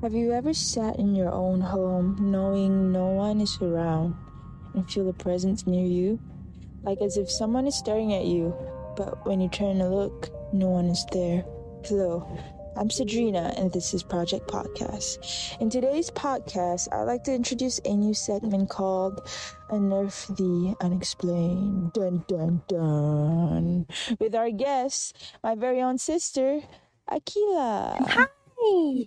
Have you ever sat in your own home knowing no one is around and feel a presence near you? Like as if someone is staring at you, but when you turn to look, no one is there. Hello, I'm Cedrina, and this is Project Podcast. In today's podcast, I'd like to introduce a new segment called Unearth the Unexplained. Dun dun dun. With our guest, my very own sister, Aqila. Hi.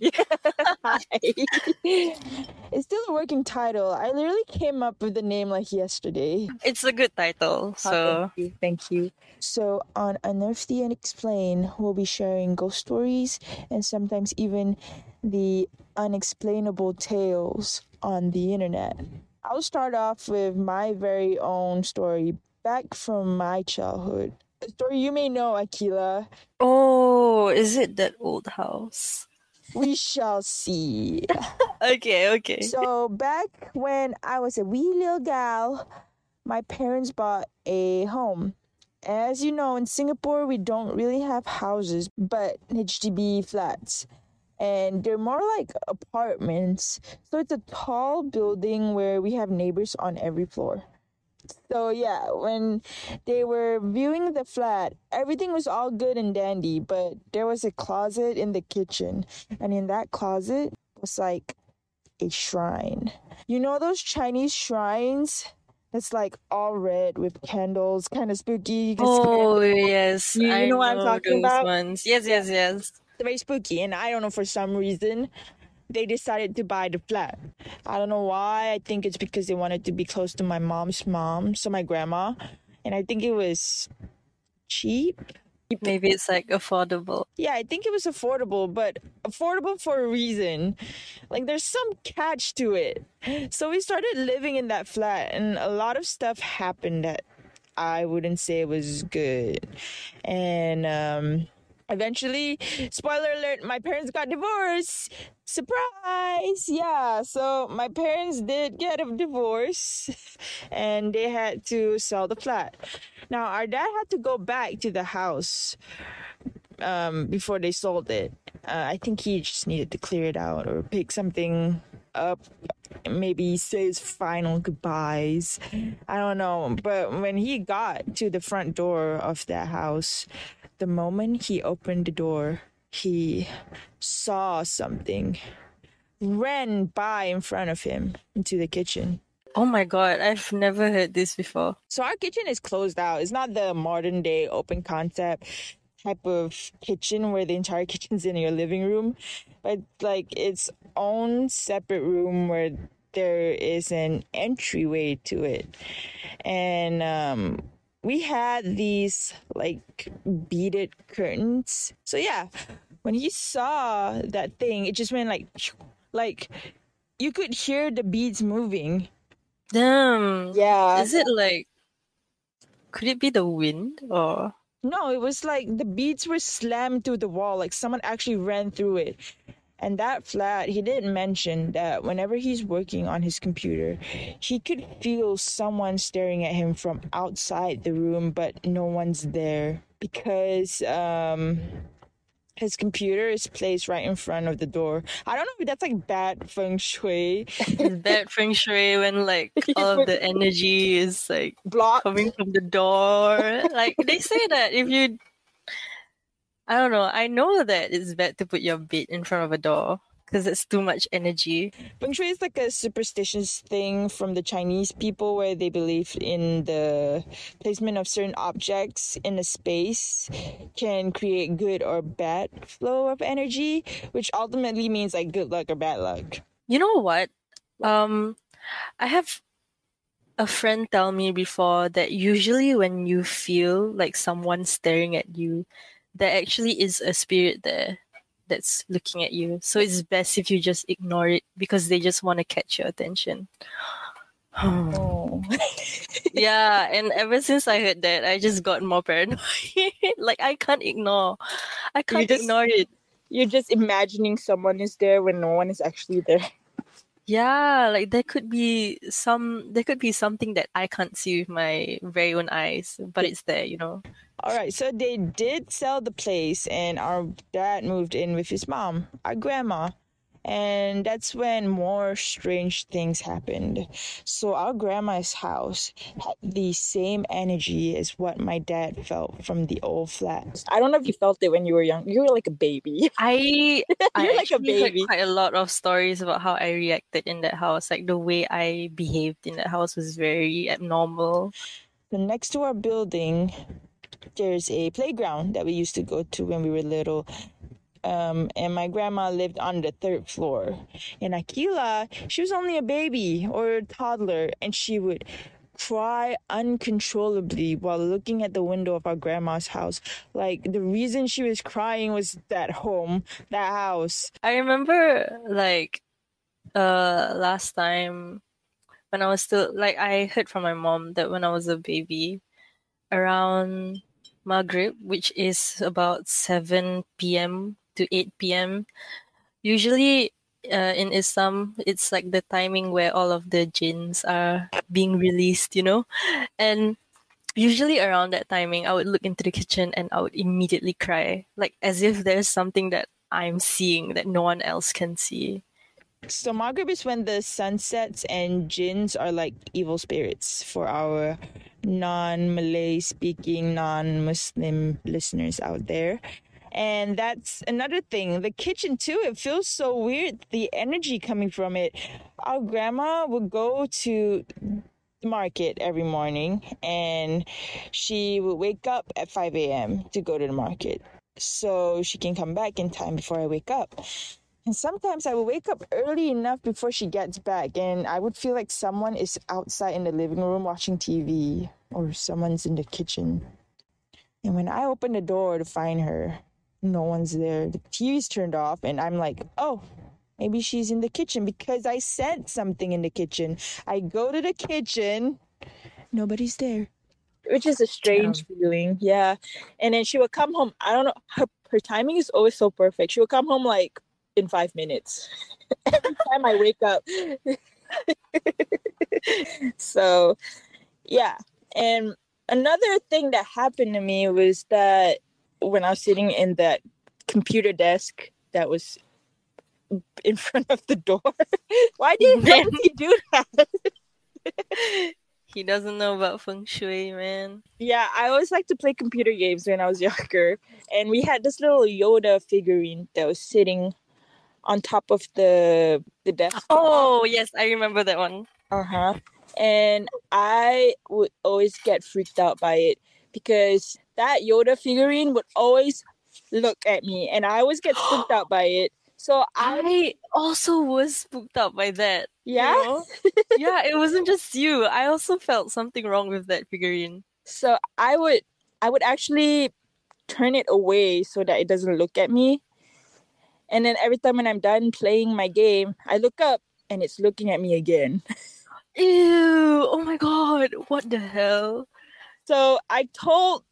it's still a working title. I literally came up with the name like yesterday. It's a good title. So Oh, thank you. Thank you. So on Unearth the Unexplained, we'll be sharing ghost stories and sometimes even the unexplainable tales on the internet. I'll start off with my very own story back from my childhood. A story you may know, Aqila. Oh, is it that old house? We shall see. Okay, okay. So back when I was a wee little gal, my parents bought a home. As you know, in Singapore, we don't really have houses, but HDB flats. And they're more like apartments. So it's a tall building where we have neighbors on every floor. So yeah, when they were viewing the flat, everything was all good and dandy, but there was a closet in the kitchen, and in that closet was like a shrine. You know those Chinese shrines? That's like all red with candles, kind of spooky. You can scare Oh yes, You- you I know what I'm talking those about? ones. Yes, yes, yes. It's very spooky, and I don't know for some reason they decided to buy the flat. I don't know why. I think it's because they wanted to be close to my mom's mom, so my grandma, and I think it was cheap. Maybe it's like affordable. Yeah, I think it was affordable, but affordable for a reason. Like there's some catch to it. So we started living in that flat and a lot of stuff happened that I wouldn't say was good. And um eventually, spoiler alert, my parents got divorced. Surprise! Yeah, so my parents did get a divorce and they had to sell the flat. Now, our dad had to go back to the house um, before they sold it. Uh, I think he just needed to clear it out or pick something up. Maybe say his final goodbyes. I don't know. But when he got to the front door of that house, the moment he opened the door, he saw something ran by in front of him into the kitchen. Oh my god, I've never heard this before. So our kitchen is closed out. It's not the modern day open concept type of kitchen where the entire kitchen's in your living room, but like its own separate room where there is an entryway to it. And um we had these like beaded curtains. So yeah, when he saw that thing, it just went like like you could hear the beads moving. Damn. Yeah. Is it like could it be the wind or No, it was like the beads were slammed through the wall, like someone actually ran through it. And that flat, he didn't mention that whenever he's working on his computer, he could feel someone staring at him from outside the room, but no one's there because um his computer is placed right in front of the door. I don't know if that's like bad feng shui. is bad feng shui when like all of the energy is like Block. coming from the door? Like they say that if you I don't know, I know that it's bad to put your bed in front of a door because it's too much energy. Feng Shui is like a superstitious thing from the Chinese people where they believe in the placement of certain objects in a space can create good or bad flow of energy, which ultimately means like good luck or bad luck. You know what? Um, I have a friend tell me before that usually when you feel like someone staring at you, there actually is a spirit there that's looking at you. So it's best if you just ignore it because they just want to catch your attention. Oh. yeah, and ever since I heard that, I just got more paranoid. like I can't ignore. I can't just- ignore it. You're just imagining someone is there when no one is actually there. Yeah, like there could be some there could be something that I can't see with my very own eyes, but it's there, you know. All right, so they did sell the place, and our dad moved in with his mom, our grandma. And that's when more strange things happened. So, our grandma's house had the same energy as what my dad felt from the old flat. I don't know if you felt it when you were young. You were like a baby. I I You're like a actually heard baby. quite a lot of stories about how I reacted in that house. Like the way I behaved in that house was very abnormal. The next to our building, there's a playground that we used to go to when we were little. Um, and my grandma lived on the third floor. And Aqila, she was only a baby or a toddler, and she would cry uncontrollably while looking at the window of our grandma's house. Like the reason she was crying was that home, that house. I remember like uh last time when I was still like I heard from my mom that when I was a baby around Maghrib, which is about 7 p.m. to 8 p.m. Usually uh, in Islam, it's like the timing where all of the jinns are being released, you know? And usually around that timing, I would look into the kitchen and I would immediately cry, like as if there's something that I'm seeing that no one else can see. So Maghrib is when the sun sets and jinns are like evil spirits for our non-Malay speaking, non-Muslim listeners out there. And that's another thing. The kitchen too, it feels so weird. The energy coming from it. Our grandma would go to the market every morning and she would wake up at 5 a.m. to go to the market. So she can come back in time before I wake up. And sometimes I would wake up early enough before she gets back, and I would feel like someone is outside in the living room watching TV, or someone's in the kitchen. And when I open the door to find her, no one's there. The TV's turned off, and I'm like, oh, maybe she's in the kitchen because I said something in the kitchen. I go to the kitchen, nobody's there. Which is a strange feeling, yeah. And then she would come home. I don't know. Her her timing is always so perfect. She would come home like in five minutes every time I wake up. so, yeah. And another thing that happened to me was that when I was sitting in that computer desk that was in front of the door, why did he do that? He doesn't know about feng shui, man. Yeah, I always liked to play computer games when I was younger, and we had this little Yoda figurine that was sitting on top of the the desk. Oh, yes, I remember that one. Uh huh. And I would always get freaked out by it because that Yoda figurine would always look at me, and I always get spooked out by it. So I, I also was spooked out by that. you yeah. know? yeah, it wasn't just you. I also felt something wrong with that figurine. So I would, I would actually turn it away so that it doesn't look at me. And then every time when I'm done playing my game, I look up and it's looking at me again. Ew! Oh my god! What the hell? So I told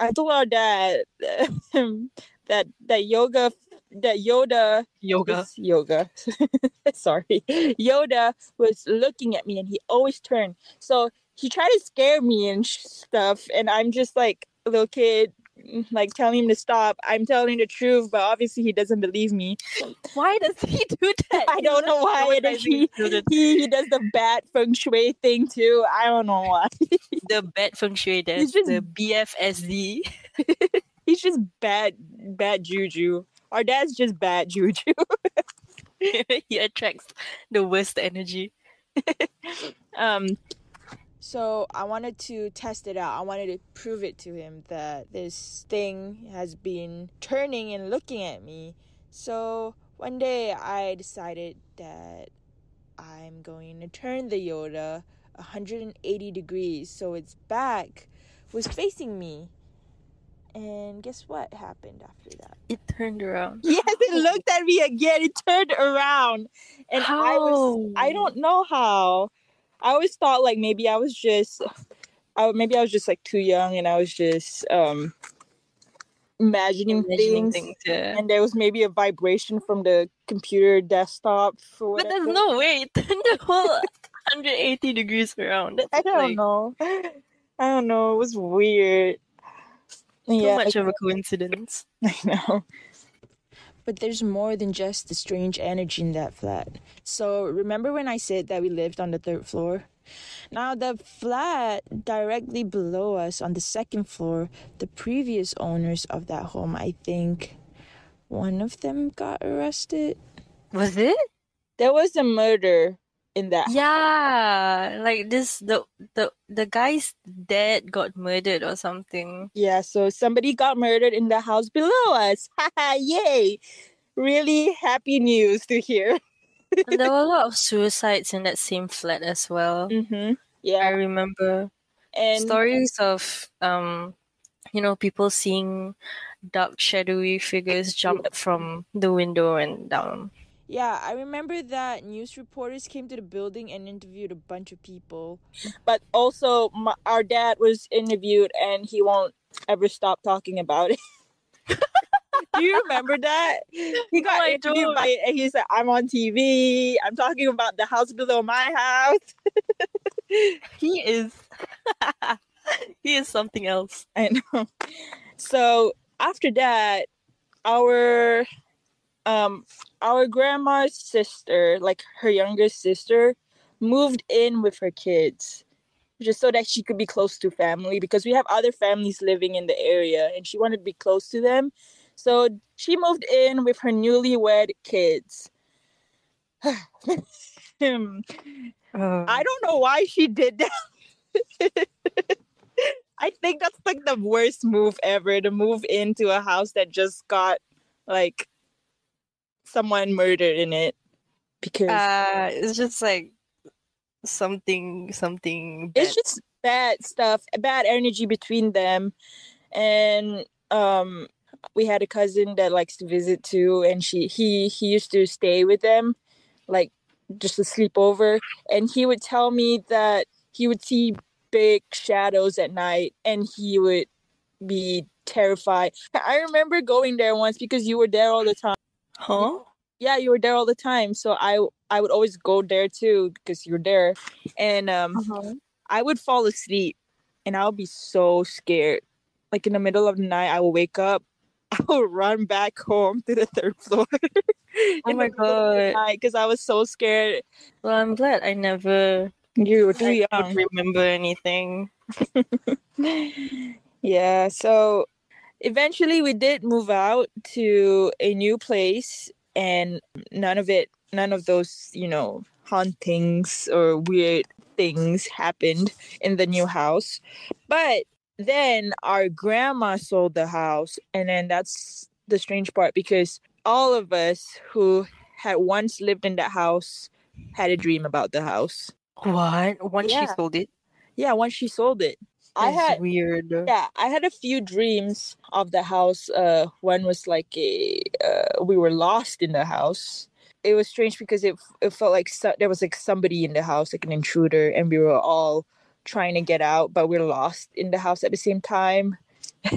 I told our dad that that yoga that Yoda Yoga. yoga sorry Yoda was looking at me and he always turned. So he tried to scare me and stuff and I'm just like a little kid like telling him to stop. I'm telling the truth, but obviously he doesn't believe me. Why does he do that? I don't know why. And he, he he does the bad feng shui thing too. I don't know why. the bad feng shui that's just- the BFSD. He's just bad bad juju. Our dad's just bad juju. he attracts the worst energy. um so i wanted to test it out. I wanted to prove it to him that this thing has been turning and looking at me. So one day i decided that i'm going to turn the yoda 180 degrees so its back was facing me. And guess what happened after that? It turned around. yes it looked at me again. It turned around. And i was i don't know how i always thought like maybe i was just I, maybe i was just like too young and i was just um imagining, Imagining things, things, yeah. and there was maybe a vibration from the computer desktop for But there's no way it turned the whole 180 degrees around. That's i don't like know i don't know it was weird too yeah much of a coincidence. I know. But there's more than just the strange energy in that flat. So, remember when I said that we lived on the third floor? Now, the flat directly below us on the second floor, the previous owners of that home, I think one of them got arrested. Was it? There was a murder in that. Yeah, like this the the the guy's dad got murdered or something. Yeah, so somebody got murdered in the house below us. Haha, yay! Really happy news to hear. There were a lot of suicides in that same flat as well. Mm-hmm. Yeah. I remember and stories of um you know people seeing dark shadowy figures jump from the window and down. Yeah, I remember that news reporters came to the building and interviewed a bunch of people. But also, my, our dad was interviewed, and he won't ever stop talking about it. Do you remember that? He got I interviewed by, and he said, "I'm on TV. I'm talking about the house below my house." He is he is something else. I know. So after that, our um our grandma's sister, like her younger sister, moved in with her kids. Just so that she could be close to family because we have other families living in the area and she wanted to be close to them. So she moved in with her newlywed kids. Hmm. I don't know why she did that. I think that's like the worst move ever to move into a house that just got like someone murdered in it because uh it's just like something something bad. it's just bad stuff, bad energy between them. And um we had a cousin that likes to visit too and she he he used to stay with them like just to sleep over and he would tell me that he would see big shadows at night and he would be terrified. I remember going there once because you were there all the time. Huh? Yeah, you were there all the time. So I I would always go there too because you were there. And um Uh-huh. I would fall asleep and I would be so scared. Like in the middle of the night I would wake up. I would run back home to the third floor. Oh my god. Because I was so scared. Well I'm glad I never You were too young. don't remember anything. yeah, so eventually we did move out to a new place and none of it none of those, you know, hauntings or weird things happened in the new house. But then our grandma sold the house and then that's the strange part because all of us who had once lived in that house had a dream about the house. What? Once she sold it? Yeah, once she sold it. I had weird. yeah i had a few dreams of the house uh one was like a uh, we were lost in the house it was strange because it, it felt like so, there was like somebody in the house like an intruder and we were all trying to get out but we are lost in the house at the same time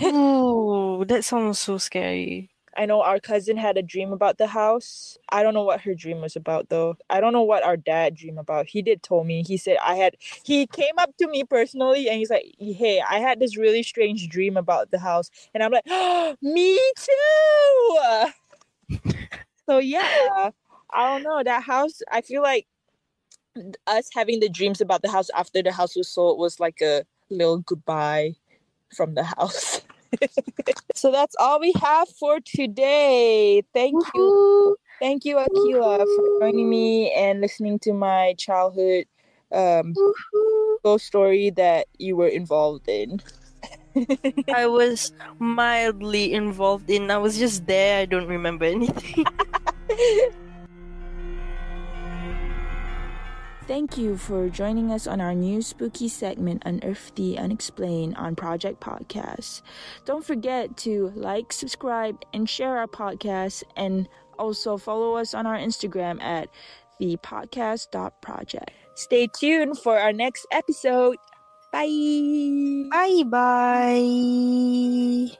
Ooh, that sounds so scary. I know our cousin had a dream about the house. I don't know what her dream was about though. I don't know what our dad dreamed about. He did told me. He said i had he came up to me personally and he's like hey i had this really strange dream about the house. And i'm like me too! So yeah i don't know. That house i feel like us having the dreams about the house after the house was sold was like a little goodbye from the house so that's all we have for today thank you Thank you, Aqila, for joining me and listening to my childhood um, ghost story that you were involved in. I was mildly involved in. I was just there. I don't remember anything. Thank you for joining us on our new spooky segment, Unearth the Unexplained, on Project Podcast. Don't forget to like, subscribe, and share our podcast, and also follow us on our Instagram at the podcast.project. Stay tuned for our next episode. Bye. bye bye.